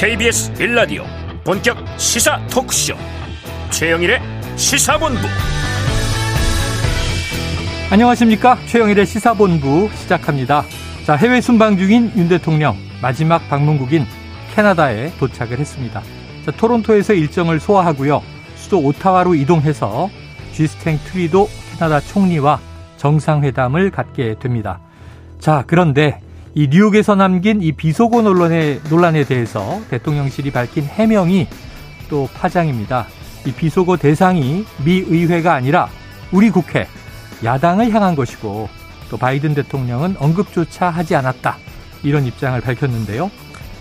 KBS 빌라디오 본격 시사 토크쇼. 최영일의 시사본부. 안녕하십니까? 최영일의 시사본부 시작합니다. 자 해외 순방 중인 윤 대통령 마지막 방문국인 캐나다에 도착을 했습니다. 자, 토론토에서 일정을 소화하고요. 수도 오타와로 이동해서 쥐스탱 트리도 캐나다 총리와 정상회담을 갖게 됩니다. 자 그런데 이 뉴욕에서 남긴 이 비속어 논란에, 논란에 대해서 대통령실이 밝힌 해명이 또 파장입니다. 이 비속어 대상이 미 의회가 아니라 우리 국회, 야당을 향한 것이고 또 바이든 대통령은 언급조차 하지 않았다. 이런 입장을 밝혔는데요.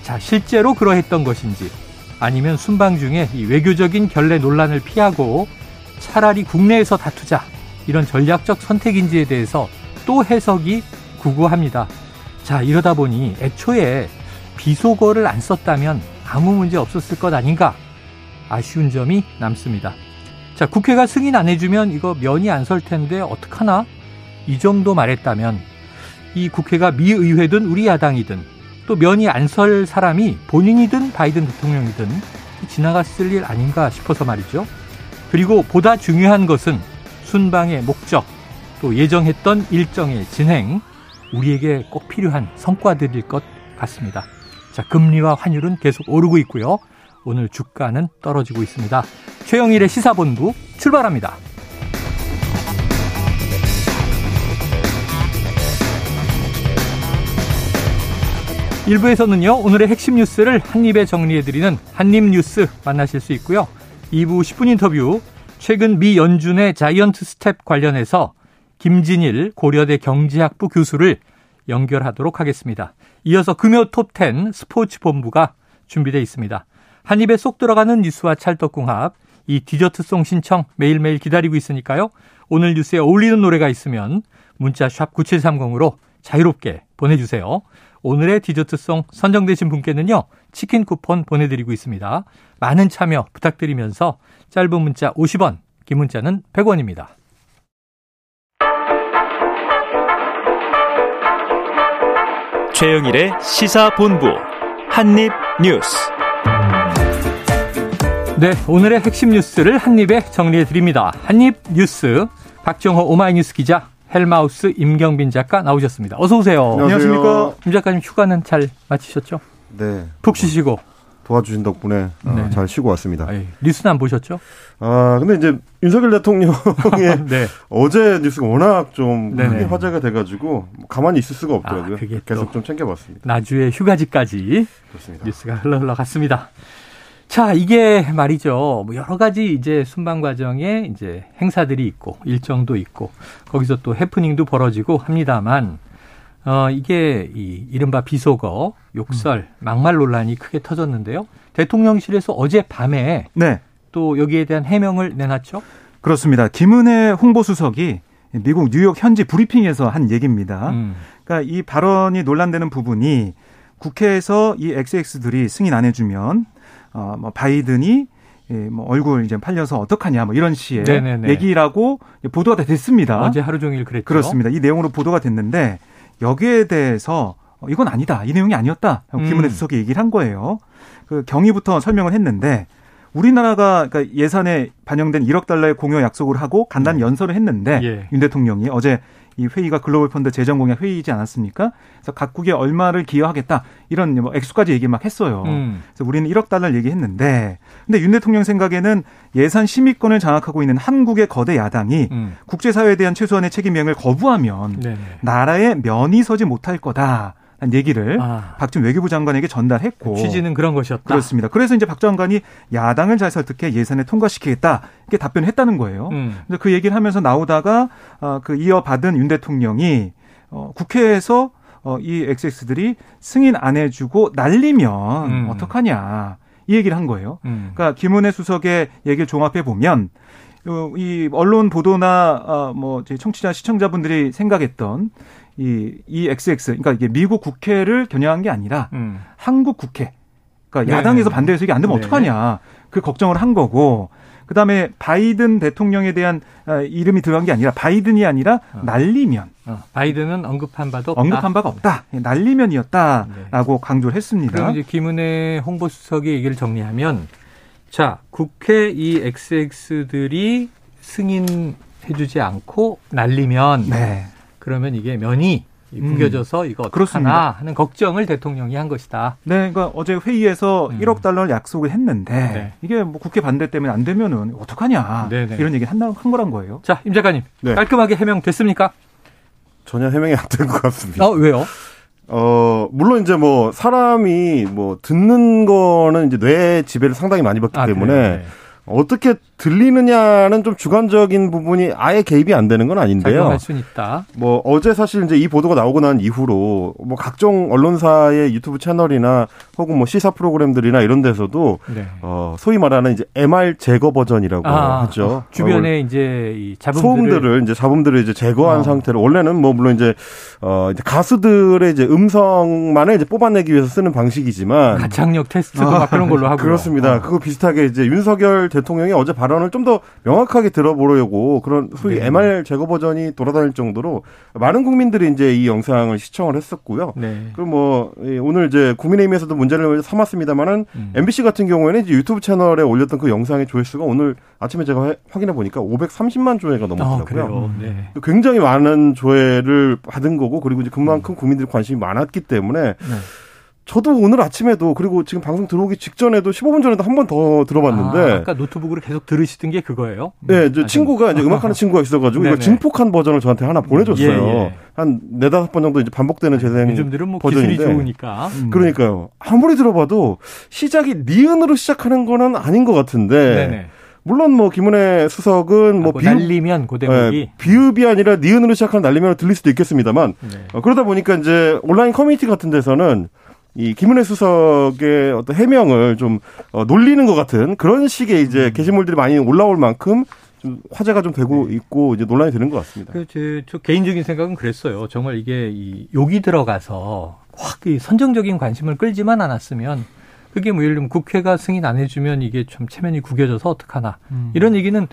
자, 실제로 그러했던 것인지 아니면 순방 중에 이 외교적인 결례 논란을 피하고 차라리 국내에서 다투자. 이런 전략적 선택인지에 대해서 또 해석이 구구합니다. 자, 이러다 보니 애초에 비속어를 안 썼다면 아무 문제 없었을 것 아닌가? 아쉬운 점이 남습니다. 자, 국회가 승인 안 해주면 이거 면이 안 설 텐데 어떡하나? 이 정도 말했다면 이 국회가 미 의회든 우리 야당이든 또 면이 안 설 사람이 본인이든 바이든 대통령이든 지나갔을 일 아닌가 싶어서 말이죠. 그리고 보다 중요한 것은 순방의 목적, 또 예정했던 일정의 진행, 우리에게 꼭 필요한 성과들일 것 같습니다. 자, 금리와 환율은 계속 오르고 있고요. 오늘 주가는 떨어지고 있습니다. 최영일의 시사본부 출발합니다. 일부에서는요, 오늘의 핵심 뉴스를 한입에 정리해드리는 한입뉴스 만나실 수 있고요. 2부 10분 인터뷰, 최근 미 연준의 giant step 관련해서 김진일 고려대 경제학부 교수를 연결하도록 하겠습니다. 이어서 금요 톱10 스포츠 본부가 준비되어 있습니다. 한 입에 쏙 들어가는 뉴스와 찰떡궁합, 이 디저트송 신청 매일매일 기다리고 있으니까요. 오늘 뉴스에 어울리는 노래가 있으면 문자 샵 9730으로 자유롭게 보내주세요. 오늘의 디저트송 선정되신 분께는요. 치킨 쿠폰 보내드리고 있습니다. 많은 참여 부탁드리면서 짧은 문자 50원, 긴 문자는 100원입니다. 최영일의 시사본부 한입뉴스. 네, 오늘의 핵심 뉴스를 한입에 정리해 드립니다. 한입뉴스 박정호 오마이뉴스 기자, 헬마우스 임경빈 작가 나오셨습니다. 어서 오세요. 안녕하십니까. 임 작가님 휴가는 잘 마치셨죠? 네. 푹 쉬시고. 도와주신 덕분에 어, 네. 잘 쉬고 왔습니다. 뉴스는 안 보셨죠? 아, 근데 이제 윤석열 대통령의 네. 어제 뉴스가 워낙 좀 네네. 크게 화제가 돼가지고 뭐 가만히 있을 수가 없더라고요. 아, 계속 또- 좀 챙겨봤습니다. 나주의 휴가지까지 그렇습니다. 뉴스가 흘러 흘러 갔습니다. 자, 이게 말이죠. 뭐 여러 가지 이제 순방 과정에 이제 행사들이 있고 일정도 있고 거기서 또 해프닝도 벌어지고 합니다만 어 이게 이 이른바 비속어, 욕설, 막말 논란이 크게 터졌는데요. 대통령실에서 어제 밤에 네, 또 여기에 대한 해명을 내놨죠. 그렇습니다. 김은혜 홍보수석이 미국 뉴욕 현지 브리핑에서 한 얘기입니다. 음. 그러니까 이 발언이 논란되는 부분이 국회에서 이 XX들이 승인 안 해주면 어, 뭐 바이든이 예, 뭐 얼굴 이제 팔려서 어떡하냐 뭐 이런 시의 네네네. 얘기라고 보도가 다 됐습니다. 어제 하루 종일 그랬죠. 그렇습니다. 이 내용으로 보도가 됐는데 여기에 대해서 어, 이건 아니다. 이 내용이 아니었다. 김은혜 음. 수석이 얘기를 한 거예요. 그 경위부터 설명을 했는데 우리나라가 그러니까 예산에 반영된 1억 달러의 공여 약속을 하고 간단 연설을 했는데 예. 윤 대통령이 어제 이 회의가 글로벌 펀드 재정 공약 회의이지 않았습니까? 그래서 각국에 얼마를 기여하겠다 이런 뭐 액수까지 얘기 막 했어요. 음. 그래서 우리는 1억 달러를 얘기했는데 근데 윤 대통령 생각에는 예산 심의권을 장악하고 있는 한국의 거대 야당이 음. 국제사회에 대한 최소한의 책임명을 거부하면 네네. 나라에 면이 서지 못할 거다. 라는 얘기를 아, 박준 외교부 장관에게 전달했고 취지는 그런 것이었다. 그렇습니다. 그래서 이제 박 장관이 야당을 잘 설득해 예산에 통과시키겠다 이렇게 답변을 했다는 거예요. 음. 그 얘기를 하면서 나오다가 어, 그 이어받은 윤 대통령이 어, 국회에서 어, 이 XX들이 승인 안 해주고 날리면 음. 어떡하냐 이 얘기를 한 거예요. 음. 그러니까 김은혜 수석의 얘기를 종합해 보면 어, 이 언론 보도나 어, 뭐 저희 청취자 시청자분들이 생각했던 이, 이 XX 그러니까 이게 미국 국회를 겨냥한 게 아니라 음. 한국 국회 그러니까 네. 야당에서 반대해서 이게 안 되면 네. 어떡하냐 그 걱정을 한 거고 그다음에 바이든 대통령에 대한 어, 이름이 들어간 게 아니라 바이든이 아니라 날리면 어, 바이든은 언급한 바도 없다. 언급한 바가 없다. 예, 날리면이었다라고 강조를 했습니다. 그럼 이제 김은혜 홍보수석의 얘기를 정리하면 자 국회 이 XX들이 승인해주지 않고 날리면 네. 그러면 이게 면이 음. 구겨져서 이거 어떡하나. 하는 걱정을 대통령이 한 것이다. 네, 그러니까 어제 회의에서 음. 1억 달러를 약속을 했는데 네. 이게 뭐 국회 반대 때문에 안 되면은 어떡하냐 네네. 이런 얘기 한, 한 거란 거예요. 자, 임 작가님 네. 깔끔하게 해명 됐습니까? 전혀 해명이 안 된 것 같습니다. 어 왜요? 어, 물론 이제 뭐 사람이 뭐 듣는 거는 이제 뇌 지배를 상당히 많이 받기 아, 때문에 그래요? 네. 어떻게 들리느냐는 좀 주관적인 부분이 아예 개입이 안 되는 건 아닌데요. 작용할 수는 있다. 뭐 어제 사실 이제 이 보도가 나오고 난 이후로 뭐 각종 언론사의 유튜브 채널이나 혹은 뭐 시사 프로그램들이나 이런 데서도 네. 어 소위 말하는 이제 MR 제거 버전이라고 아, 하죠. 어, 주변에 이제 이 잡음들을 소음들을 이제 잡음들을 이제 제거한 어. 상태로 원래는 뭐 물론 이제 어 이제 가수들의 이제 음성만을 이제 뽑아내기 위해서 쓰는 방식이지만 가창력 테스트도 막 그런 걸로 하고 아, 그렇습니다. 그거 비슷하게 이제 윤석열 대통령이 어제 발 언을 좀 더 명확하게 들어보려고 그런 소위 네. MR 제거 버전이 돌아다닐 정도로 많은 국민들이 이제 이 영상을 시청을 했었고요. 네. 그리고 뭐 이, 오늘 이제 국민의힘에서도 문제를 삼았습니다만은 음. MBC 같은 경우에는 이제 유튜브 채널에 올렸던 그 영상의 조회수가 오늘 아침에 제가 해- 확인해 보니까 530만 조회가 아, 넘었더라고요. 그래요. 네. 굉장히 많은 조회를 받은 거고 그리고 이제 그만큼 국민들이 관심이 많았기 때문에 네. 저도 오늘 아침에도 그리고 지금 방송 들어오기 직전에도 15분 전에도 한 번 더 들어봤는데 아, 아까 노트북으로 계속 들으시던 게 그거예요? 네, 저 아, 친구가 이제 음악하는 친구가 있어가지고 이거. 증폭한 버전을 저한테 하나 보내줬어요. 예, 예. 한 네다섯 번 정도 이제 반복되는 재생 요즘들은 뭐 기술이 버전인데. 좋으니까. 음. 그러니까요. 아무리 들어봐도 시작이 니은으로 시작하는 거는 아닌 것 같은데 네네. 물론 뭐 김은혜 수석은 뭐뭐 비읍, 날리면 그 대목이 예, 비읍이 아니라 니은으로 시작하는 날리면 들릴 수도 있겠습니다만 네. 어, 그러다 보니까 이제 온라인 커뮤니티 같은 데서는 이 김은혜 수석의 어떤 해명을 좀 어, 놀리는 것 같은 그런 식의 이제 음. 게시물들이 많이 올라올 만큼 좀 화제가 좀 되고 네. 있고 이제 논란이 되는 것 같습니다. 그, 저, 저 개인적인 생각은 그랬어요. 정말 이게 이 욕이 들어가서 확 이 선정적인 관심을 끌지만 않았으면 그게 뭐 예를 들면 국회가 승인 안 해주면 이게 좀 체면이 구겨져서 어떡하나. 음. 이런 얘기는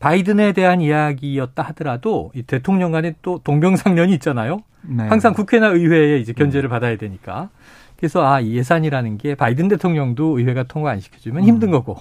바이든에 대한 이야기였다 하더라도 이 대통령 간에 또 동병상련이 있잖아요. 네. 항상 국회나 의회에 이제 견제를 받아야 되니까. 그래서 아, 이 예산이라는 게 바이든 대통령도 의회가 통과 안 시켜주면 힘든 거고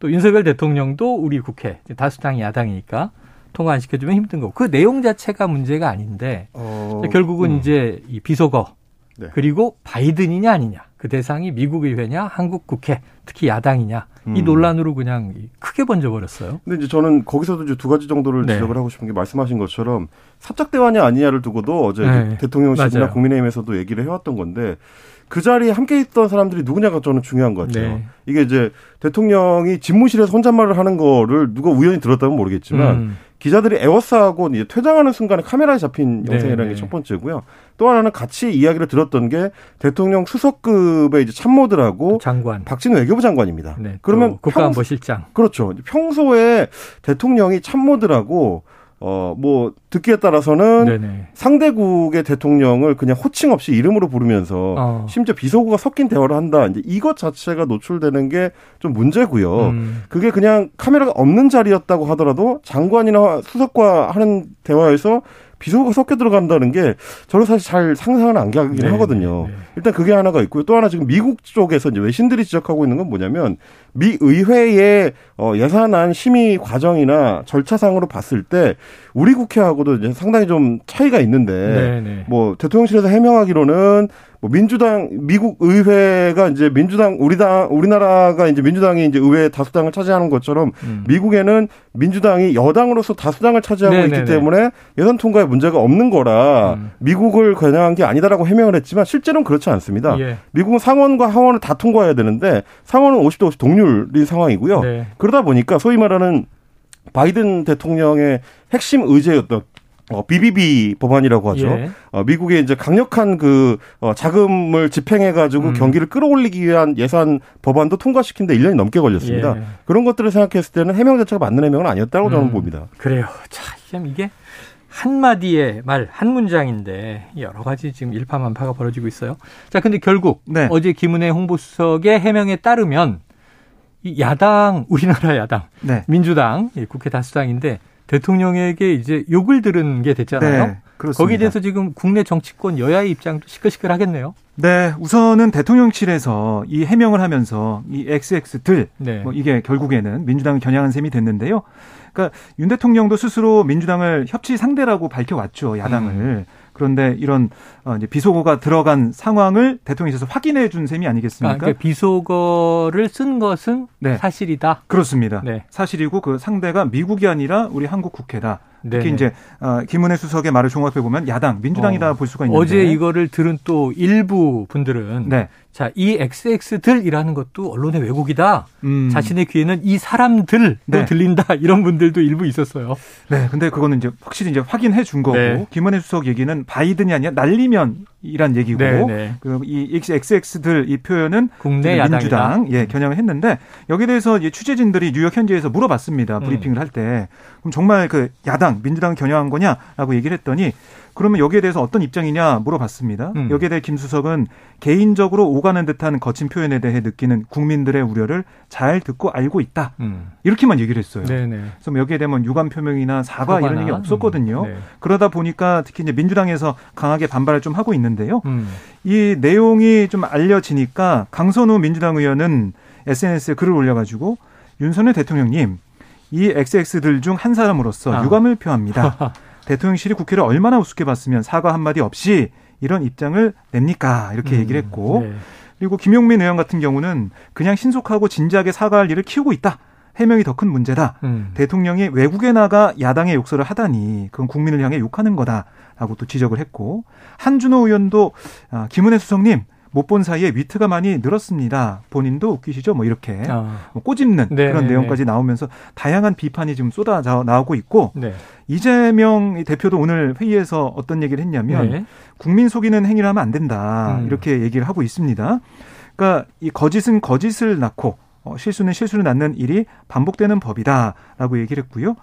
또 윤석열 대통령도 우리 국회 다수당이 야당이니까 통과 안 시켜주면 힘든 거고 그 내용 자체가 문제가 아닌데 어, 결국은 음. 이제 이 비속어 네. 그리고 바이든이냐 아니냐 그 대상이 미국 의회냐 한국 국회 특히 야당이냐 이 음. 논란으로 그냥 크게 번져버렸어요. 근데 이제 저는 거기서도 이제 두 가지 정도를 네. 지적을 하고 싶은 게 말씀하신 것처럼 사적 대화냐 아니냐를 두고도 어제 네. 대통령실이나. 국민의힘에서도 얘기를 해왔던 건데 그 자리에 함께 있던 사람들이 누구냐가 저는 중요한 것 같아요. 네. 이게 이제 대통령이 집무실에서 혼잣말을 하는 거를 누가 우연히 들었다면 모르겠지만 음. 기자들이 에워싸고 이제 퇴장하는 순간에 카메라에 잡힌 네, 영상이라는 네. 게첫 번째고요. 또 하나는 같이 이야기를 들었던 게 대통령 수석급의 이제 참모들하고 장관. 박진우 외교부 장관입니다. 네, 그러면 또 국가안보실장. 그렇죠. 평소에 대통령이 참모들하고 어 뭐 듣기에 따라서는 네네. 상대국의 대통령을 그냥 호칭 없이 이름으로 부르면서 어. 심지어 비속어가 섞인 대화를 한다. 이제 이것 자체가 노출되는 게 좀 문제고요. 음. 그게 그냥 카메라가 없는 자리였다고 하더라도 장관이나 수석과 하는 대화에서 비속어가 섞여 들어간다는 게 저는 사실 잘 상상을 안 가긴 네, 하거든요. 네, 네. 일단 그게 하나가 있고요. 또 하나 지금 미국 쪽에서 이제 외신들이 지적하고 있는 건 뭐냐면 미 의회의 어, 예산안 심의 과정이나 절차상으로 봤을 때 우리 국회하고도 이제 상당히 좀 차이가 있는데 네네. 뭐 대통령실에서 해명하기로는 뭐 민주당 미국 의회가 이제 민주당 우리 당 우리나라가 이제 민주당이 이제 의회 다수당을 차지하는 것처럼 음. 미국에는 민주당이 여당으로서 다수당을 차지하고 네네네. 있기 때문에 예산 통과에 문제가 없는 거라 음. 미국을 겨냥한 게 아니다라고 해명을 했지만 실제로는 그렇지 않습니다. 예. 미국은 상원과 하원을 다 통과해야 되는데 상원은 50대 50 동률인 상황이고요. 네. 그러다 보니까 소위 말하는 바이든 대통령의 핵심 의제였던 어, BBB 법안이라고 하죠. 예. 어, 미국의 이제 강력한 그 어, 자금을 집행해가지고 음. 경기를 끌어올리기 위한 예산 법안도 통과시키는데 1년이 넘게 걸렸습니다. 예. 그런 것들을 생각했을 때는 해명 자체가 맞는 해명은 아니었다고 저는 음. 봅니다. 그래요. 자, 참 이게 한 마디의 말, 한 문장인데 여러 가지 지금 일파만파가 벌어지고 있어요. 자, 근데 결국 네. 어제 김은혜 홍보수석의 해명에 따르면 이 야당 우리나라 야당 네. 민주당 예, 국회 다수당인데 대통령에게 이제 욕을 들은 게 됐잖아요. 네, 그렇습니다. 거기에 대해서 지금 국내 정치권 여야의 입장도 시끌시끌하겠네요. 네, 우선은 대통령실에서 이 해명을 하면서 이 XX들 네. 뭐 이게 결국에는 민주당을 겨냥한 셈이 됐는데요. 그러니까 윤 대통령도 스스로 민주당을 협치 상대라고 밝혀왔죠 야당을. 음. 그런데 이런 어 비속어가 들어간 상황을 대통령께서 확인해 준 셈이 아니겠습니까? 아, 그러니까 비속어를 쓴 것은 네. 사실이다. 그렇습니다. 네. 사실이고 그 상대가 미국이 아니라 우리 한국 국회다. 특히 네네. 이제 어, 김은혜 수석의 말을 종합해 보면 야당 민주당이다 어, 볼 수가 있는데 어제 이거를 들은 또 일부 분들은 네. 자, 이 XX들이라는 것도 언론의 왜곡이다. 음. 자신의 귀에는 이 사람들도 네. 들린다. 이런 분들도 일부 있었어요. 네, 근데 그거는 이제 확실히 이제 확인해 준 거고 네. 김은혜 수석 얘기는 바이든이 아니라 날리면 이란 얘기고 네, 네. 그이 XX들 이 표현은 국내 지금 야당이다. 민주당 예 겨냥을 했는데 여기에 대해서 이제 취재진들이 뉴욕 현지에서 물어봤습니다 음. 브리핑을 할때 그럼 정말 그 야당 민주당 겨냥한 거냐라고 얘기를 했더니 그러면 여기에 대해서 어떤 입장이냐 물어봤습니다. 음. 여기에 대해 김 수석은 개인적으로 오가는 듯한 거친 표현에 대해 느끼는 국민들의 우려를 잘 듣고 알고 있다 음. 이렇게만 얘기를 했어요. 네네. 그래서 뭐 여기에 대한 유감 표명이나 사과 이런 사과나. 얘기 없었거든요. 음. 네. 그러다 보니까 특히 이제 민주당에서 강하게 반발을 좀 하고 있는데요. 음. 이 내용이 좀 알려지니까 강선우 민주당 의원은 SNS에 글을 올려가지고 윤석열 대통령님 이 XX들 중 한 사람으로서 아. 유감을 표합니다. 대통령실이 국회를 얼마나 우습게 봤으면 사과 한마디 없이 이런 입장을 냅니까? 이렇게 음. 얘기를 했고 네. 그리고 김용민 의원 같은 경우는 그냥 신속하고 진지하게 사과할 일을 키우고 있다. 해명이 더 큰 문제다. 음. 대통령이 외국에 나가 야당의 욕설을 하다니 그건 국민을 향해 욕하는 거다라고 또 지적을 했고 한준호 의원도 아, 김은혜 수석님 못 본 사이에 위트가 많이 늘었습니다. 본인도 웃기시죠? 뭐 이렇게 아. 뭐 꼬집는 네, 그런 네, 내용까지 나오면서 다양한 비판이 지금 쏟아 나오고 있고 네. 이재명 대표도 오늘 회의에서 어떤 얘기를 했냐면 네. 국민 속이는 행위를 하면 안 된다 음. 이렇게 얘기를 하고 있습니다. 그러니까 이 거짓은 거짓을 낳고 어, 실수는 실수를 낳는 일이 반복되는 법이다라고 얘기를 했고요.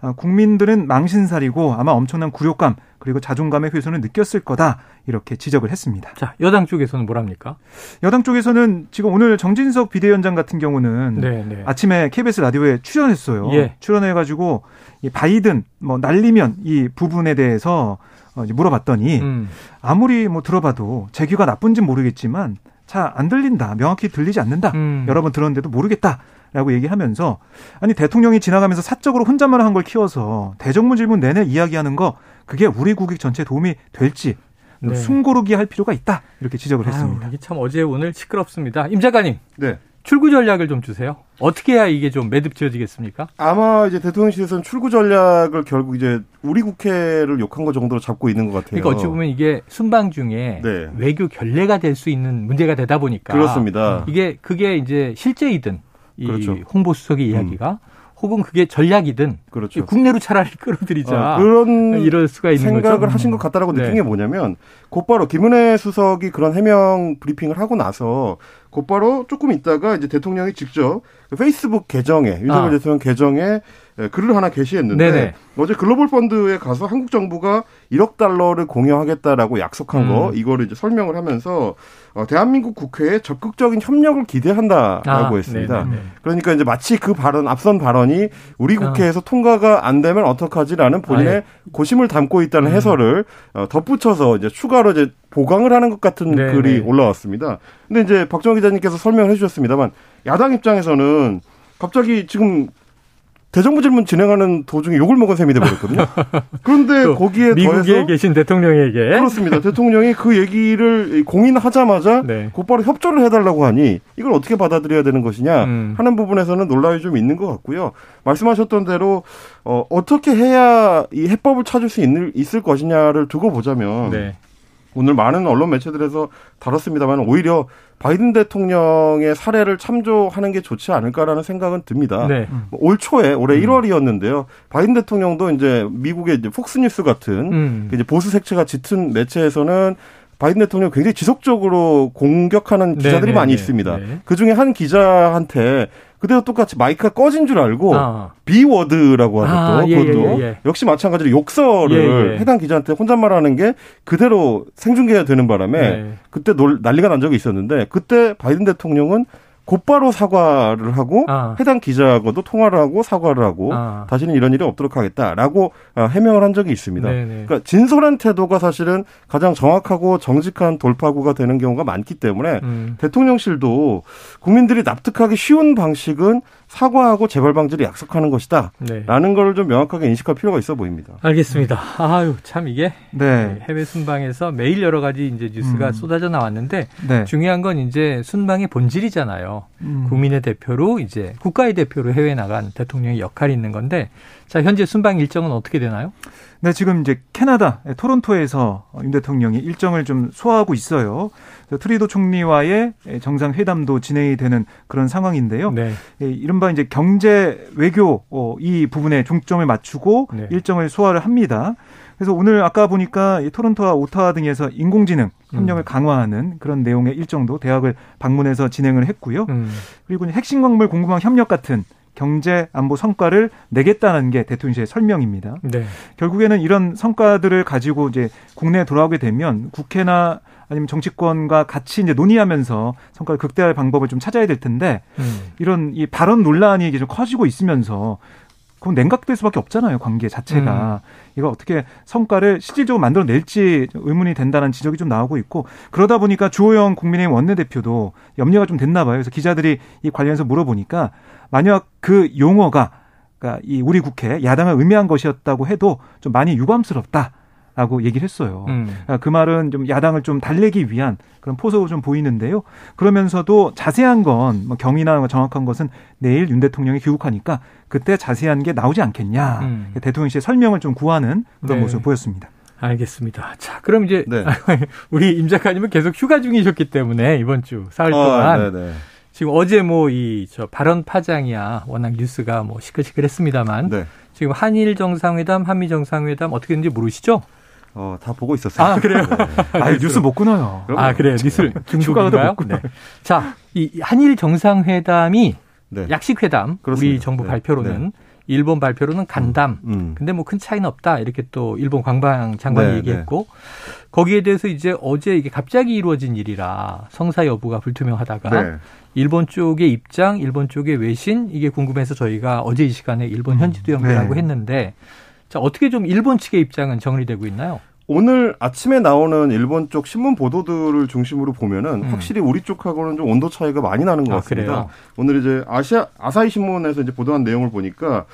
아, 국민들은 망신살이고 아마 엄청난 굴욕감 그리고 자존감의 훼손을 느꼈을 거다 이렇게 지적을 했습니다. 자, 여당 쪽에서는 뭐랍니까? 여당 쪽에서는 지금 오늘 정진석 비대위원장 같은 경우는 네, 네. 아침에 KBS 라디오에 출연했어요. 예. 출연해가지고 이 바이든 뭐 날리면 이 부분에 대해서 어, 물어봤더니 음. 아무리 뭐 들어봐도 제 귀가 나쁜진 모르겠지만 잘 안 들린다. 명확히 들리지 않는다. 음. 여러 번 들었는데도 모르겠다. 라고 얘기하면서 아니 대통령이 지나가면서 사적으로 혼자만 한걸 키워서 대정부 질문 내내 이야기하는 거 그게 우리 국익 전체에 도움이 될지 네. 숨고르기 할 필요가 있다. 이렇게 지적을 아유, 했습니다. 이게 참 어제 오늘 시끄럽습니다. 임 작가님, 네. 출구 전략을 좀 주세요. 어떻게 해야 이게 좀 매듭 지어지겠습니까? 아마 이제 대통령실에서는 출구 전략을 결국 이제 우리 국회를 욕한 거 정도로 잡고 있는 것 같아요. 그러니까 어찌 보면 이게 순방 중에 네. 외교 결례가 될 수 있는 문제가 되다 보니까 그렇습니다. 이게 그게 이제 실제이든 이 그렇죠. 홍보 수석의 이야기가 혹은 그게 전략이든 그렇죠. 국내로 차라리 끌어들이자 어, 그런 이럴 수가 있는 생각을 거죠. 하신 것 같다라고 네. 느낀 게 뭐냐면 곧바로 김은혜 수석이 그런 해명 브리핑을 하고 나서 곧바로 조금 있다가 이제 대통령이 직접 그 페이스북 계정에 윤석열 아. 대통령 계정에 예, 글을 하나 게시했는데 네네. 어제 글로벌 펀드에 가서 한국 정부가 1억 달러를 공여하겠다라고 약속한 거 음. 이거를 이제 설명을 하면서 어, 대한민국 국회에 적극적인 협력을 기대한다라고 아, 했습니다. 네네네. 그러니까 이제 마치 그 발언 앞선 발언이 우리 국회에서 통과가 안 되면 어떡하지라는 본인의 아, 예. 고심을 담고 있다는 음. 해설을 어, 덧붙여서 이제 추가로 이제 보강을 하는 것 같은 네네. 글이 올라왔습니다. 근데 이제 박정희 기자님께서 설명을 해주셨습니다만 야당 입장에서는 갑자기 지금 대정부 질문 진행하는 도중에 욕을 먹은 셈이 돼버렸거든요. 그런데 또 거기에 미국에 더해서 계신 대통령에게 그렇습니다. 대통령이 그 얘기를 공인하자마자 네. 곧바로 협조를 해달라고 하니 이걸 어떻게 받아들여야 되는 것이냐 음. 하는 부분에서는 논란이 좀 있는 것 같고요. 말씀하셨던 대로 어, 어떻게 해야 이 해법을 찾을 수 있는, 있을 것이냐를 두고 보자면 네. 오늘 많은 언론 매체들에서 다뤘습니다만 오히려 바이든 대통령의 사례를 참조하는 게 좋지 않을까라는 생각은 듭니다. 네. 뭐올 초에 올해 1월이었는데요. 바이든 대통령도 이제 미국의 이제 폭스뉴스 같은 음. 그 이제 보수 색채가 짙은 매체에서는 바이든 대통령 을 굉장히 지속적으로 공격하는 기자들이 네, 많이 네, 있습니다. 네. 그 중에 한 기자한테 그대로 똑같이 마이크가 꺼진 줄 알고 아. 비워드라고 하죠. 아, 또 예, 그것도 예, 예. 역시 마찬가지로 욕설을 예, 예. 해당 기자한테 혼잣말하는 게 그대로 생중계가 되는 바람에 네. 그때 놀, 난리가 난 적이 있었는데 그때 바이든 대통령은 곧바로 사과를 하고 아. 해당 기자하고도 통화를 하고 사과를 하고 아. 다시는 이런 일이 없도록 하겠다라고 어, 해명을 한 적이 있습니다. 네네. 그러니까 진솔한 태도가 사실은 가장 정확하고 정직한 돌파구가 되는 경우가 많기 때문에 음. 대통령실도 국민들이 납득하기 쉬운 방식은 사과하고 재발 방지를 약속하는 것이다. 네. 라는 걸 좀 명확하게 인식할 필요가 있어 보입니다. 알겠습니다. 아유, 참 이게 네. 해외 순방에서 매일 여러 가지 이제 뉴스가 음. 쏟아져 나왔는데 네. 중요한 건 이제 순방의 본질이잖아요. 음. 국민의 대표로 이제 국가의 대표로 해외 나간 대통령의 역할이 있는 건데 자, 현재 순방 일정은 어떻게 되나요? 네, 지금 이제 캐나다 토론토에서 윤 대통령이 일정을 좀 소화하고 있어요. 트리도 총리와의 정상회담도 진행이 되는 그런 상황인데요. 네. 예, 이른바 이제 경제 외교 어, 이 부분에 중점을 맞추고 네. 일정을 소화를 합니다. 그래서 오늘 아까 보니까 이 토론토와 오타와 등에서 인공지능 협력을 음. 강화하는 그런 내용의 일정도 대학을 방문해서 진행을 했고요. 음. 그리고 핵심 광물 공급망 협력 같은 경제 안보 성과를 내겠다는 게 대통령실의 설명입니다. 네. 결국에는 이런 성과들을 가지고 이제 국내에 돌아오게 되면 국회나 아니면 정치권과 같이 이제 논의하면서 성과를 극대화할 방법을 좀 찾아야 될 텐데 음. 이런 이 발언 논란이 이게 좀 커지고 있으면서 그럼 냉각될 수밖에 없잖아요 관계 자체가 이거 어떻게 성과를 실질적으로 만들어낼지 의문이 된다는 지적이 좀 나오고 있고 그러다 보니까 주호영 국민의힘 원내대표도 염려가 좀 됐나 봐요 그래서 기자들이 이 관련해서 물어보니까 만약 그 용어가 그러니까 이 우리 국회 야당을 의미한 것이었다고 해도 좀 많이 유감스럽다. 라고 얘기를 했어요. 음. 그러니까 그 말은 좀 야당을 좀 달래기 위한 그런 포석으로 좀 보이는데요. 그러면서도 자세한 건 뭐 경위나 정확한 것은 내일 윤 대통령이 귀국하니까 그때 자세한 게 나오지 않겠냐. 음. 대통령실의 설명을 좀 구하는 그런 네. 모습을 보였습니다. 알겠습니다. 자, 그럼 이제 네. 우리 임 작가님은 계속 휴가 중이셨기 때문에 이번 주 사흘 아, 동안 네네. 지금 어제 뭐 이 저 발언 파장이야 워낙 뉴스가 뭐 시끌시끌했습니다만 네. 지금 한일 정상회담, 한미 정상회담 어떻게 됐는지 모르시죠? 어, 다 보고 있었어요. 아 그래요? 아, 뉴스 못 끊어요. 아 그래요? 뉴스를 중국인가요? 네. 자, 이 한일 정상회담이 네. 약식 회담 우리 그렇습니다. 정부 네. 발표로는 일본 발표로는 간담. 음. 근데 뭐 큰 차이는 없다 이렇게 또 일본 관방 장관이 네, 얘기했고 거기에 대해서 이제 어제 이게 갑자기 이루어진 일이라 성사 여부가 불투명하다가 네. 일본 쪽의 입장, 일본 쪽의 외신 이게 궁금해서 저희가 어제 이 시간에 일본 현지도 연결하고 네. 했는데 자 어떻게 좀 일본 측의 입장은 정리되고 있나요? 오늘 아침에 나오는 일본 쪽 신문 보도들을 중심으로 보면은 음. 확실히 우리 쪽하고는 좀 온도 차이가 많이 나는 것 아, 같습니다. 그래요? 오늘 이제 아시아 아사히 신문에서 이제 보도한 내용을 보니까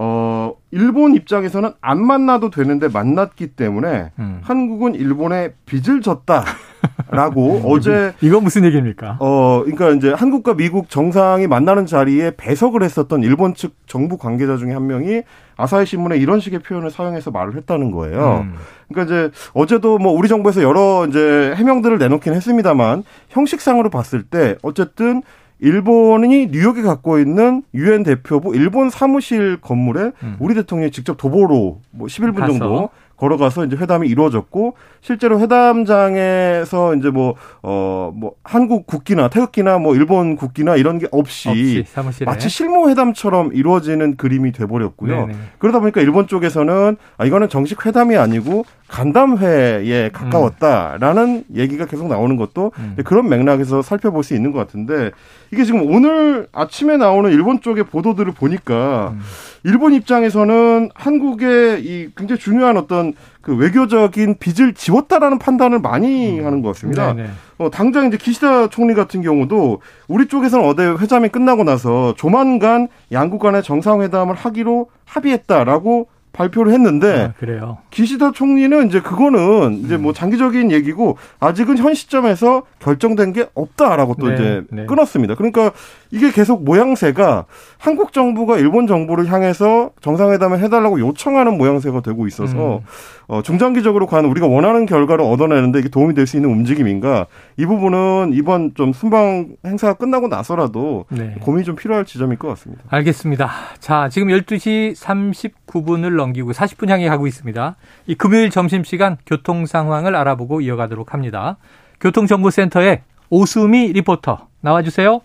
어 일본 입장에서는 안 만나도 되는데 만났기 때문에 음. 한국은 일본에 빚을 졌다라고 어제 이거 무슨 얘기입니까? 어, 그러니까 이제 한국과 미국 정상이 만나는 자리에 배석을 했었던 일본 측 정부 관계자 중에 한 명이 아사히 신문에 이런 식의 표현을 사용해서 말을 했다는 거예요. 음. 그러니까 이제 어제도 뭐 우리 정부에서 여러 이제 해명들을 내놓긴 했습니다만 형식상으로 봤을 때 어쨌든 일본이 뉴욕에 갖고 있는 유엔 대표부 일본 사무실 건물에 음. 우리 대통령이 직접 도보로 뭐 11분 가서. 정도 걸어가서 이제 회담이 이루어졌고 실제로 회담장에서 이제 뭐어뭐 한국 국기나 태극기나 뭐 일본 국기나 이런 게 없이, 없이 마치 실무 회담처럼 이루어지는 그림이 돼 버렸고요. 그러다 보니까 일본 쪽에서는 아 이거는 정식 회담이 아니고 간담회에 가까웠다라는 얘기가 계속 나오는 것도 음. 그런 맥락에서 살펴볼 수 있는 것 같은데 이게 지금 오늘 아침에 나오는 일본 쪽의 보도들을 보니까 음. 일본 입장에서는 한국의 이 굉장히 중요한 어떤 그 외교적인 빚을 지웠다라는 판단을 많이 하는 것 같습니다. 음. 네네. 어, 당장 이제 기시다 총리 같은 경우도 우리 쪽에서는 어제 회담이 끝나고 나서 조만간 양국 간의 정상회담을 하기로 합의했다라고 발표를 했는데 아, 그래요. 기시다 총리는 이제 그거는 이제 음. 뭐 장기적인 얘기고 아직은 현 시점에서 결정된 게 없다라고 또 네, 이제 네. 끊었습니다. 그러니까 이게 계속 모양새가 한국 정부가 일본 정부를 향해서 정상회담을 해달라고 요청하는 모양새가 되고 있어서 음. 어, 중장기적으로 과연 우리가 원하는 결과를 얻어내는데 이게 도움이 될 수 있는 움직임인가 이 부분은 이번 좀 순방 행사가 끝나고 나서라도 네. 고민이 좀 필요할 지점일 것 같습니다. 알겠습니다. 자, 지금 12시 39분을 넘 기고 40분 향해 가고 있습니다. 이 금요일 점심시간 교통 상황을 알아보고 이어가도록 합니다. 교통정보센터의 오수미 리포터 나와주세요.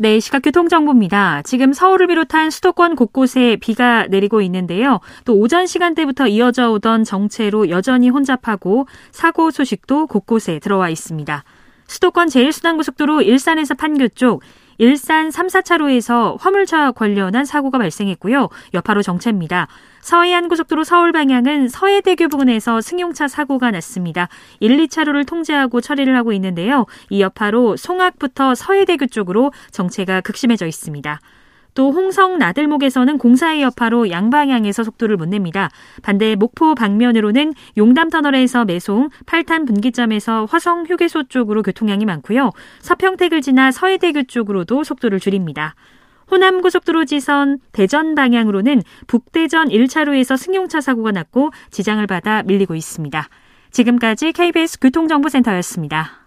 네, 시각 교통정보입니다. 지금 서울을 비롯한 수도권 곳곳에 비가 내리고 있는데요. 또 오전 시간대부터 이어져 오던 정체로 여전히 혼잡하고 사고 소식도 곳곳에 들어와 있습니다. 수도권 제1순환고속도로 일산에서 판교 쪽 일산 3, 4차로에서 화물차 관련한 사고가 발생했고요. 여파로 정체입니다. 서해안 고속도로 서울 방향은 서해대교 부근에서 승용차 사고가 났습니다. 1, 2차로를 통제하고 처리를 하고 있는데요. 이 여파로 송악부터 서해대교 쪽으로 정체가 극심해져 있습니다. 또 홍성 나들목에서는 공사의 여파로 양방향에서 속도를 못 냅니다. 반대 목포 방면으로는 용담 터널에서 매송, 팔탄 분기점에서 화성 휴게소 쪽으로 교통량이 많고요. 서평택을 지나 서해대교 쪽으로도 속도를 줄입니다. 호남 고속도로 지선 대전 방향으로는 북대전 1차로에서 승용차 사고가 났고 지장을 받아 밀리고 있습니다. 지금까지 KBS 교통정보센터였습니다.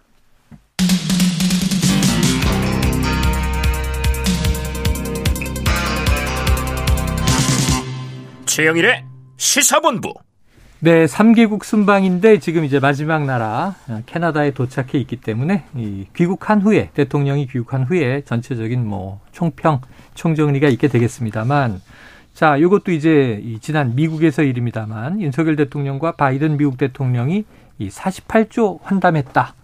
최영일의 시사본부. 네, 3개국 순방인데 지금 이제 마지막 나라 캐나다에 도착해 있기 때문에 이 귀국한 후에 대통령이 귀국한 후에 전체적인 뭐 총평, 총정리가 있게 되겠습니다만 자, 이것도 이제 이 지난 미국에서 일입니다만 윤석열 대통령과 바이든 미국 대통령이 이 48조 환담했다.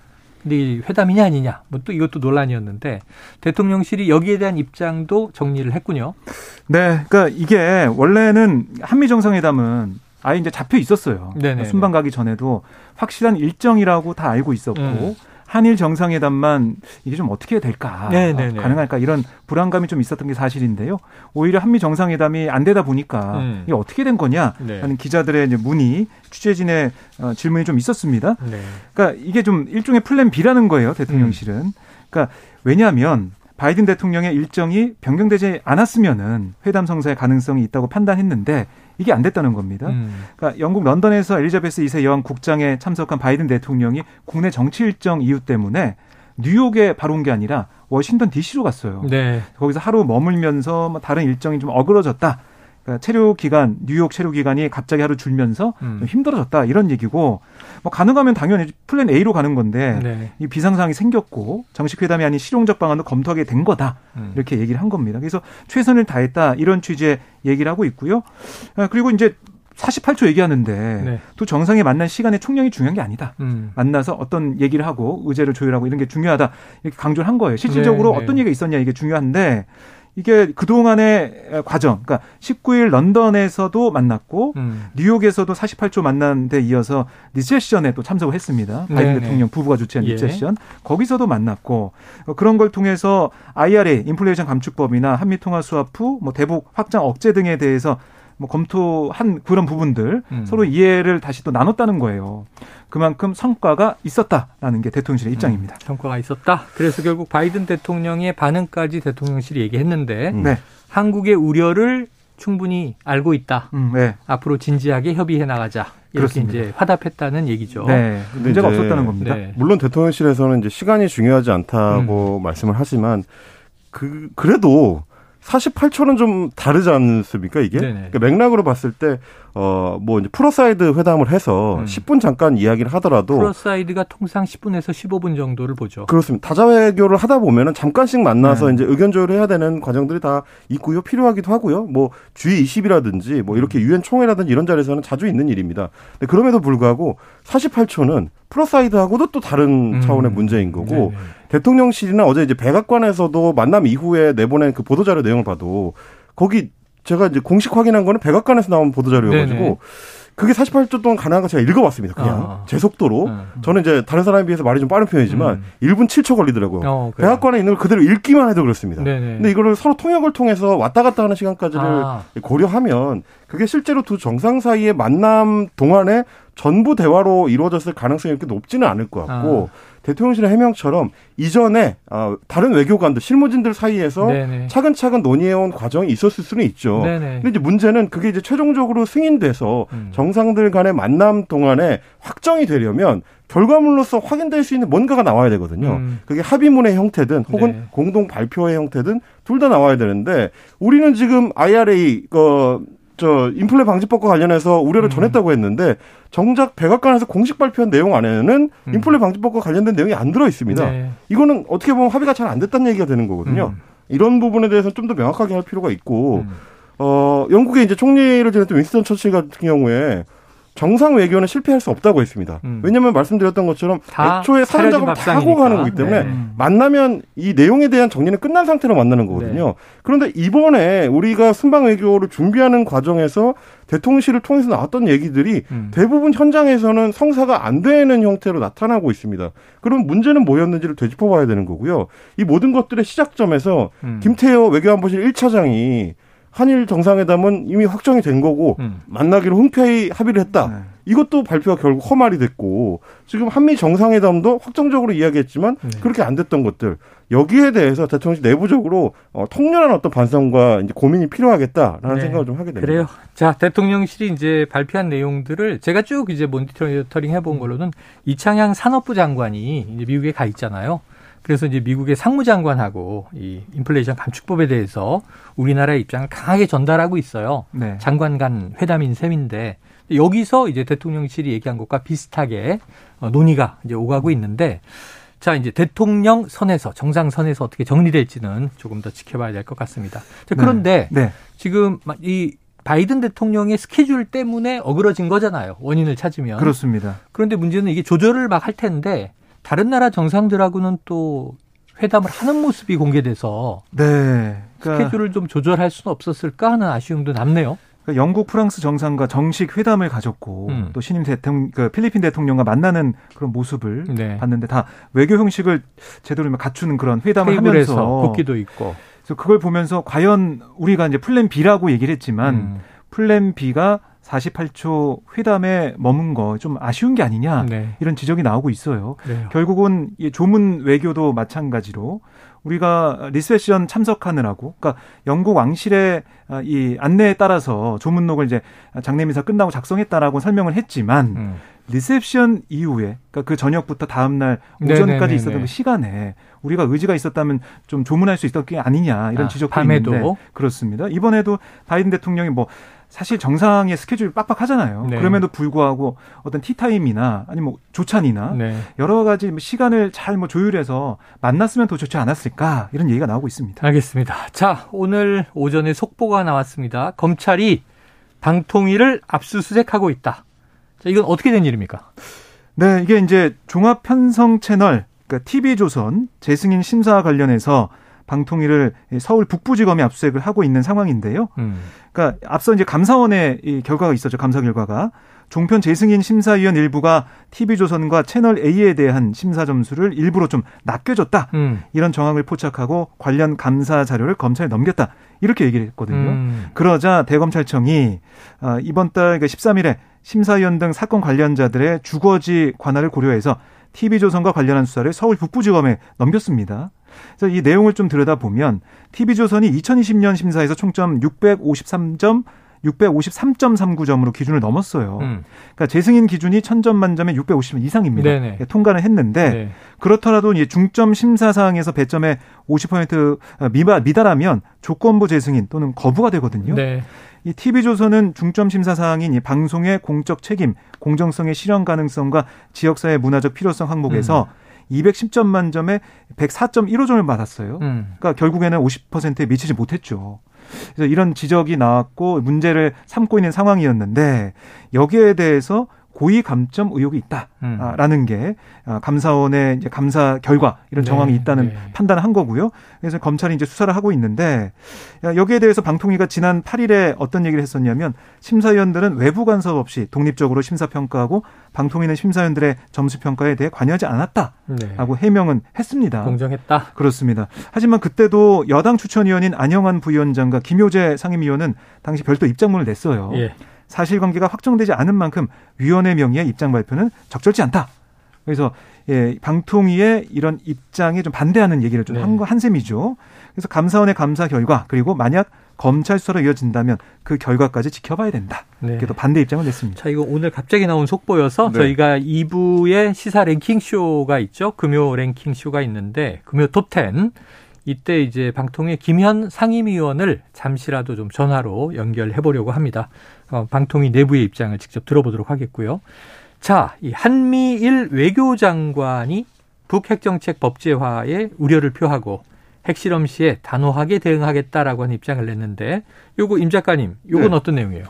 근데 이 회담이냐 아니냐 뭐 또 이것도 논란이었는데 대통령실이 여기에 대한 입장도 정리를 했군요. 네, 그러니까 이게 원래는 한미 정상회담은 아예 이제 잡혀 있었어요. 네네. 순방 가기 전에도 확실한 일정이라고 다 알고 있었고 음. 한일 정상회담만 이게 좀 어떻게 될까 네네네. 어, 가능할까 이런 불안감이 좀 있었던 게 사실인데요. 오히려 한미 정상회담이 안 되다 보니까 음. 이게 어떻게 된 거냐 네. 하는 기자들의 이제 문의 취재진의 어, 질문이 좀 있었습니다. 네. 그러니까 이게 좀 일종의 플랜 B라는 거예요. 대통령실은. 음. 그러니까 왜냐하면 바이든 대통령의 일정이 변경되지 않았으면은 회담 성사의 가능성이 있다고 판단했는데 이게 안 됐다는 겁니다. 음. 그러니까 영국 런던에서 엘리자베스 2세 여왕 국장에 참석한 바이든 대통령이 국내 정치 일정 이유 때문에 뉴욕에 바로 온 게 아니라 워싱턴 DC로 갔어요. 네. 거기서 하루 머물면서 뭐 다른 일정이 좀 어그러졌다. 그러니까 체류 기간, 뉴욕 체류 기간이 갑자기 하루 줄면서 음. 좀 힘들어졌다 이런 얘기고 뭐 가능하면 당연히 plan A로 가는 건데 네. 이 비상 상황이 생겼고 정식 회담이 아닌 실용적 방안도 검토하게 된 거다 음. 이렇게 얘기를 한 겁니다. 그래서 최선을 다했다 이런 취지의 얘기를 하고 있고요. 아, 그리고 이제 48초 얘기하는데 네. 두 정상이 만난 시간의 총량이 중요한 게 아니다. 음. 만나서 어떤 얘기를 하고 의제를 조율하고 이런 게 중요하다 이렇게 강조를 한 거예요. 실질적으로 네, 네. 어떤 얘기가 있었냐 이게 중요한데 이게 그동안의 과정, 그러니까 19일 런던에서도 만났고 음. 뉴욕에서도 48초 만난 데 이어서 리셉션에 또 참석을 했습니다. 바이든 네네. 대통령 부부가 주최한 예. 리셉션. 거기서도 만났고 어, 그런 걸 통해서 IRA 인플레이션 감축법이나 한미 통화 수합 후 뭐 대북 확장 억제 등에 대해서 뭐 검토한 그런 부분들 음. 서로 이해를 다시 또 나눴다는 거예요. 그만큼 성과가 있었다라는 게 대통령실의 입장입니다. 성과가 있었다. 그래서 결국 바이든 대통령의 반응까지 대통령실이 얘기했는데 음. 네. 한국의 우려를 충분히 알고 있다. 음, 네. 앞으로 진지하게 협의해 나가자. 이렇게 그렇습니다. 이제 화답했다는 얘기죠. 네. 문제가 이제 없었다는 겁니다. 네. 물론 대통령실에서는 이제 시간이 중요하지 않다고 말씀을 하지만 그 그래도 48초는 좀 다르지 않습니까 이게? 그러니까 맥락으로 봤을 때 어 뭐 이제 pull aside 회담을 해서 음. 10분 잠깐 이야기를 하더라도 pull aside가 통상 10분에서 15분 정도를 보죠. 그렇습니다. 다자외교를 하다 보면은 잠깐씩 만나서 네. 이제 의견 조율을 해야 되는 과정들이 다 있고요. 필요하기도 하고요. 뭐 G20이라든지 뭐 이렇게 유엔 총회라든지 이런 자리에서는 자주 있는 일입니다. 근데 그럼에도 불구하고 48초는 pull aside하고도 또 다른 음. 차원의 문제인 거고 네네. 대통령실이나 어제 이제 백악관에서도 만남 이후에 내보낸 그 보도자료 내용을 봐도 거기 제가 이제 공식 확인한 거는 백악관에서 나온 보도자료여가지고 네네. 그게 48초 동안 가능한 거 제가 읽어봤습니다. 그냥 아. 제 속도로. 음. 저는 이제 다른 사람에 비해서 말이 좀 빠른 편이지만 음. 1분 7초 걸리더라고요. 어. 백악관에 있는 걸 그대로 읽기만 해도 그렇습니다. 네네. 근데 이거를 서로 통역을 통해서 왔다 갔다 하는 시간까지를 아. 고려하면 그게 실제로 두 정상 사이의 만남 동안에 전부 대화로 이루어졌을 가능성이 이렇게 높지는 않을 것 같고 아. 대통령실의 해명처럼 이전에 어, 다른 외교관들 실무진들 사이에서 네네. 차근차근 논의해온 과정이 있었을 수는 있죠. 네네. 근데 이제 문제는 그게 이제 최종적으로 승인돼서 음. 정상들 간의 만남 동안에 확정이 되려면 결과물로서 확인될 수 있는 뭔가가 나와야 되거든요. 음. 그게 합의문의 형태든 혹은 네. 공동 발표의 형태든 둘 다 나와야 되는데 우리는 지금 IRA 그, 저 인플레 방지법과 관련해서 우려를 음. 전했다고 했는데 정작 백악관에서 공식 발표한 내용 안에는 음. 인플레 방지법과 관련된 내용이 안 들어 있습니다. 네. 이거는 어떻게 보면 합의가 잘 안 됐다는 얘기가 되는 거거든요. 음. 이런 부분에 대해서 좀더 명확하게 할 필요가 있고 음. 어 영국의 이제 총리를 지냈던 윈스턴 처칠 같은 경우에 정상 외교는 실패할 수 없다고 했습니다. 음. 왜냐하면 말씀드렸던 것처럼 다 애초에 사전 작업을 다. 하고 가는 거기 때문에 네. 만나면 이 내용에 대한 정리는 끝난 상태로 만나는 거거든요. 네. 그런데 이번에 우리가 순방 외교를 준비하는 과정에서 대통령실을 통해서 나왔던 얘기들이 음. 대부분 현장에서는 성사가 안 되는 형태로 나타나고 있습니다. 그럼 문제는 뭐였는지를 되짚어봐야 되는 거고요. 이 모든 것들의 시작점에서 음. 김태호 외교안보실 1차장이 한일 정상회담은 이미 확정이 된 거고 음. 만나기로 흔쾌히 합의를 했다. 네. 이것도 발표가 결국 허말이 됐고 지금 한미 정상회담도 확정적으로 이야기했지만 네. 그렇게 안 됐던 것들 여기에 대해서 대통령실 내부적으로 어, 통렬한 어떤 반성과 이제 고민이 필요하겠다라는 네. 생각을 좀 하게 됩니다. 그래요. 자, 대통령실이 이제 발표한 내용들을 제가 쭉 이제 모니터링 해본 걸로는 이창양 산업부 장관이 이제 미국에 가 있잖아요. 그래서 이제 미국의 상무장관하고 이 인플레이션 감축법에 대해서 우리나라의 입장을 강하게 전달하고 있어요. 네. 장관 간 회담인 셈인데 여기서 이제 대통령실이 얘기한 것과 비슷하게 어, 논의가 이제 오가고 있는데 자 이제 대통령 선에서 정상 선에서 어떻게 정리될지는 조금 더 지켜봐야 될 것 같습니다. 자, 그런데 네. 지금 이 바이든 대통령의 스케줄 때문에 어그러진 거잖아요. 원인을 찾으면. 그렇습니다. 그런데 문제는 이게 조절을 막 할 텐데 다른 나라 정상들하고는 또 회담을 하는 모습이 공개돼서 네. 그러니까, 스케줄을 좀 조절할 수는 없었을까 하는 아쉬움도 남네요. 그러니까 영국, 프랑스 정상과 정식 회담을 가졌고 음. 또 신임 대통령, 그 필리핀 대통령과 만나는 그런 모습을 네. 봤는데 다 외교 형식을 제대로 갖추는 그런 회담을 하면서 국기도 있고. 그래서 그걸 보면서 과연 우리가 이제 플랜 B라고 얘기를 했지만 음. 플랜 B가 48초 회담에 머문 거 좀 아쉬운 게 아니냐 네. 이런 지적이 나오고 있어요. 그래요. 결국은 이 조문 외교도 마찬가지로 우리가 리셉션 참석하느라고, 그러니까 영국 왕실의 아, 이 안내에 따라서 조문록을 이제 장례미사 끝나고 작성했다라고 설명을 했지만 음. 리셉션 이후에, 그러니까 그 저녁부터 다음 날 네네네네. 오전까지 있었던 그 시간에 우리가 의지가 있었다면 좀 조문할 수 있었던 게 아니냐 이런 아, 지적도 밤에도? 있는데 그렇습니다. 이번에도 바이든 대통령이 뭐 사실 정상의 스케줄이 빡빡하잖아요. 네. 그럼에도 불구하고 어떤 티타임이나 아니면 뭐 조찬이나 네. 여러 가지 뭐 시간을 잘 뭐 조율해서 만났으면 더 좋지 않았을까 이런 얘기가 나오고 있습니다. 알겠습니다. 자, 오늘 오전에 속보가 나왔습니다. 검찰이 방통위를 압수수색하고 있다. 자, 이건 어떻게 된 일입니까? 네, 이게 이제 종합 편성 채널 그러니까 TV조선 재승인 심사 관련해서 방통위를 서울 북부지검에 압수수색을 하고 있는 상황인데요. 음. 그러니까 앞서 이제 감사원의 이 결과가 있었죠. 감사 결과가 종편 재승인 심사위원 일부가 TV조선과 채널 A에 대한 심사 점수를 일부러 좀 낮게 줬다. 음. 이런 정황을 포착하고 관련 감사 자료를 검찰에 넘겼다. 이렇게 얘기를 했거든요. 음. 그러자 대검찰청이 아, 이번 달 13일에 심사위원 등 사건 관련자들의 주거지 관할을 고려해서 TV조선과 관련한 수사를 서울 북부지검에 넘겼습니다. 그래서 이 내용을 좀 들여다보면 TV조선이 2020년 심사에서 총점 653점 653.39점으로 기준을 넘었어요. 음. 그러니까 재승인 기준이 1000점 만점에 650점 이상입니다. 예, 통과는 했는데 네. 그렇더라도 이제 중점 심사 사항에서 배점에 50% 미바, 미달하면 조건부 재승인 또는 거부가 되거든요. 네. 이 TV조선은 중점 심사 사항인 이 방송의 공적 책임, 공정성의 실현 가능성과 지역사회 문화적 필요성 항목에서 210점 만점에 104.15점을 받았어요. 음. 그러니까 결국에는 50%에 미치지 못했죠. 그래서 이런 지적이 나왔고 문제를 삼고 있는 상황이었는데 여기에 대해서 고의 감점 의혹이 음. 있다라는 게 아, 감사원의 이제 감사 결과 이런 네, 정황이 있다는 네. 판단을 한 거고요. 그래서 검찰이 이제 수사를 하고 있는데 야, 여기에 대해서 방통위가 지난 8일에 어떤 얘기를 했었냐면 심사위원들은 외부 간섭 없이 독립적으로 심사 평가하고 방통위는 심사위원들의 점수 평가에 대해 관여하지 않았다라고 네. 해명은 했습니다. 공정했다. 그렇습니다. 하지만 그때도 여당 추천위원인 안영환 부위원장과 김효재 상임위원은 당시 별도 입장문을 냈어요. 예. 사실관계가 확정되지 않은 만큼 위원회 명의의 입장 발표는 적절치 않다. 그래서 예, 방통위의 이런 입장에 좀 반대하는 얘기를 좀 네. 한, 한 셈이죠. 그래서 감사원의 감사 결과 그리고 만약 검찰 수사로 이어진다면 그 결과까지 지켜봐야 된다. 네. 이렇게 또 반대 입장을 냈습니다. 자, 이거 오늘 갑자기 나온 속보여서 네. 저희가 2부에 시사 랭킹 쇼가 있죠. 금요 랭킹 쇼가 있는데 금요 톱10 이때 이제 방통위 김현 상임위원을 잠시라도 좀 전화로 연결해 보려고 합니다. 어, 방통위 내부의 입장을 직접 들어보도록 하겠고요. 자, 이 한미일 외교장관이 북핵정책 법제화에 우려를 표하고 핵실험 시에 단호하게 대응하겠다라고 하는 입장을 냈는데 요거 임 작가님, 요건 네. 어떤 내용이에요?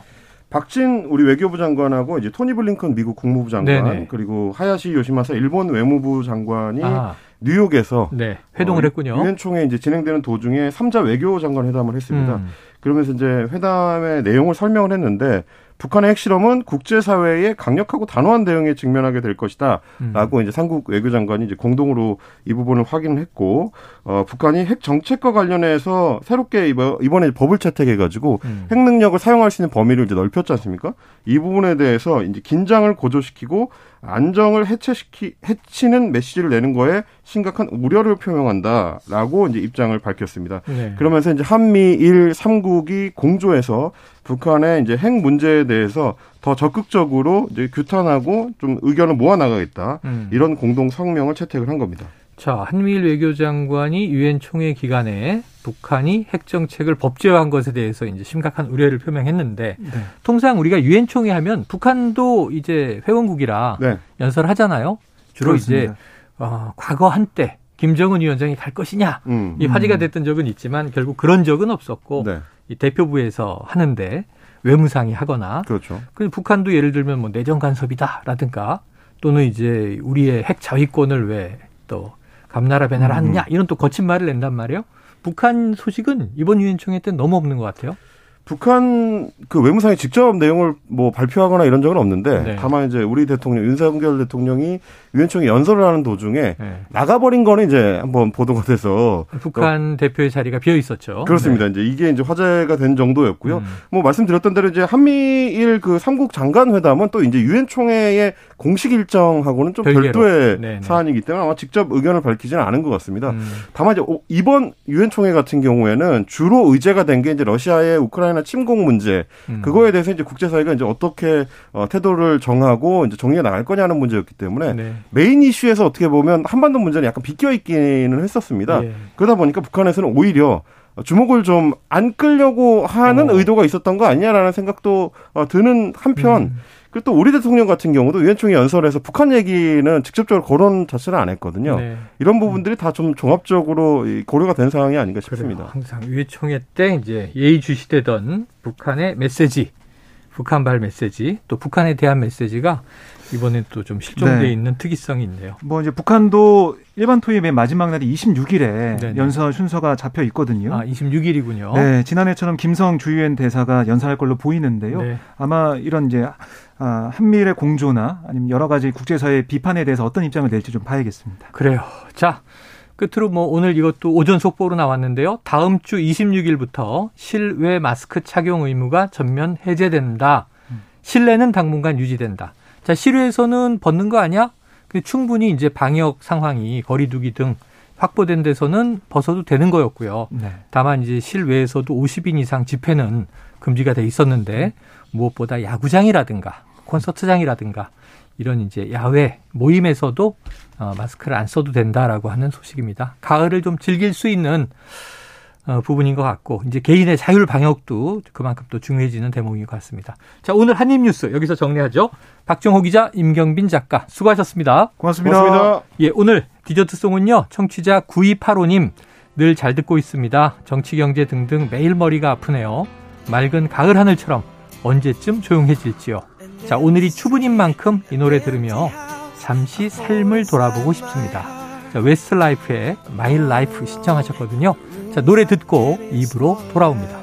박진 우리 외교부 장관하고 이제 토니 블링컨 미국 국무부 장관 네네. 그리고 하야시 요시마사 일본 외무부 장관이 아, 뉴욕에서 네. 회동을 어, 했군요. 유엔 총회 이제 진행되는 도중에 삼자 외교 장관 회담을 했습니다. 음. 그러면서 이제 회담의 내용을 설명을 했는데 북한의 핵실험은 국제사회의 강력하고 단호한 대응에 직면하게 될 것이다. 음. 라고 이제 삼국 외교장관이 이제 공동으로 이 부분을 확인했고, 어, 북한이 핵 정책과 관련해서 새롭게 이번- 이번에 법을 채택해가지고 음. 핵 능력을 사용할 수 있는 범위를 이제 넓혔지 않습니까? 이 부분에 대해서 이제 긴장을 고조시키고 안정을 해체시키 해치는 메시지를 내는 거에 심각한 우려를 표명한다라고 이제 입장을 밝혔습니다. 네. 그러면서 이제 한미일 삼국이 공조해서 북한의 이제 핵 문제에 대해서 더 적극적으로 이제 규탄하고 좀 의견을 모아 나가겠다. 음. 이런 공동 성명을 채택을 한 겁니다. 자, 한미일 외교장관이 유엔 총회 기간에 북한이 핵 정책을 법제화한 것에 대해서 이제 심각한 우려를 표명했는데 네. 통상 우리가 유엔 총회 하면 북한도 이제 회원국이라 네. 연설하잖아요. 주로 그렇습니다. 이제 어, 과거 한때 김정은 위원장이 갈 것이냐 음. 이 화제가 됐던 적은 있지만 결국 그런 적은 없었고 네. 이 대표부에서 하는데 외무상이 하거나 그렇죠. 그 북한도 예를 들면 뭐 내정 간섭이다라든가 또는 이제 우리의 핵 자위권을 왜또 감나라 배나라 하느냐 이런 또 거친 말을 낸단 말이에요. 북한 소식은 이번 유엔 총회 때 너무 없는 것 같아요. 북한 그 외무상이 직접 내용을 뭐 발표하거나 이런 적은 없는데 네. 다만 이제 우리 대통령 윤석열 대통령이 유엔총회 연설을 하는 도중에 네. 나가버린 거는 이제 한번 보도가 돼서 북한 대표의 자리가 비어 있었죠. 그렇습니다. 이제 이게 이제 화제가 된 정도였고요. 음. 뭐 말씀드렸던 대로 이제 한미일 그 삼국 장관 회담은 또 이제 유엔 총회의 공식 일정하고는 좀 별개로. 별도의 네네. 사안이기 때문에 아마 직접 의견을 밝히지는 않은 것 같습니다. 음. 다만 이제 오- 이번 유엔 총회 같은 경우에는 주로 의제가 된 게 이제 러시아의 우크라이나 침공 문제 음. 그거에 대해서 이제 국제사회가 이제 어떻게 어, 태도를 정하고 이제 정리해 나갈 거냐는 문제였기 때문에 네. 메인 이슈에서 어떻게 보면 한반도 문제는 약간 비껴 있기는 했었습니다. 예. 그러다 보니까 북한에서는 오히려 주목을 좀 안 끌려고 하는 어. 의도가 있었던 거 아니냐라는 생각도 어, 드는 한편 음. 그리고 또 우리 대통령 같은 경우도 유엔총회 연설에서 북한 얘기는 직접적으로 거론 자체를 안 했거든요. 네. 이런 부분들이 다 좀 종합적으로 이 고려가 된 상황이 아닌가 그래요. 싶습니다. 항상 유엔 총회 때 이제 예의주시되던 북한의 메시지, 북한발 메시지, 또 북한에 대한 메시지가 이번엔 또좀 실종돼 네. 있는 특이성이 있네요. 뭐 이제 북한도 일반 토의의 마지막 날이 26일에 네네. 연설 순서가 잡혀 있거든요. 아, 26일이군요. 네, 지난해처럼 김성 주유엔 대사가 연설할 걸로 보이는데요. 네. 아마 이런 이제 아, 한미일의 공조나 아니면 여러 가지 국제사회 비판에 대해서 어떤 입장을 낼지 좀 봐야겠습니다. 그래요. 자, 끝으로 뭐 오늘 이것도 오전 속보로 나왔는데요. 다음 주 26일부터 실외 마스크 착용 의무가 전면 해제된다. 실내는 당분간 유지된다. 자, 실외에서는 벗는 거 아니야? 충분히 이제 방역 상황이 거리두기 등 확보된 데서는 벗어도 되는 거였고요. 네. 다만 이제 실외에서도 50인 이상 집회는 금지가 돼 있었는데 무엇보다 야구장이라든가 콘서트장이라든가 이런 이제 야외 모임에서도 어, 마스크를 안 써도 된다라고 하는 소식입니다. 가을을 좀 즐길 수 있는 어, 부분인 것 같고 이제 개인의 자율 방역도 그만큼 또 중요해지는 대목인 것 같습니다. 자 오늘 한입 뉴스 여기서 정리하죠. 박정호 기자, 임경빈 작가 수고하셨습니다. 고맙습니다. 고맙습니다. 예, 오늘 디저트 송은요, 청취자 9285님, 늘 잘 듣고 있습니다. 정치, 경제 등등 매일 머리가 아프네요. 맑은 가을 하늘처럼 언제쯤 조용해질지요. 자, 오늘이 추분인 만큼 이 노래 들으며 잠시 삶을 돌아보고 싶습니다. 자, 웨스트라이프의 My Life 신청하셨거든요. 자, 노래 듣고 2부로 돌아옵니다.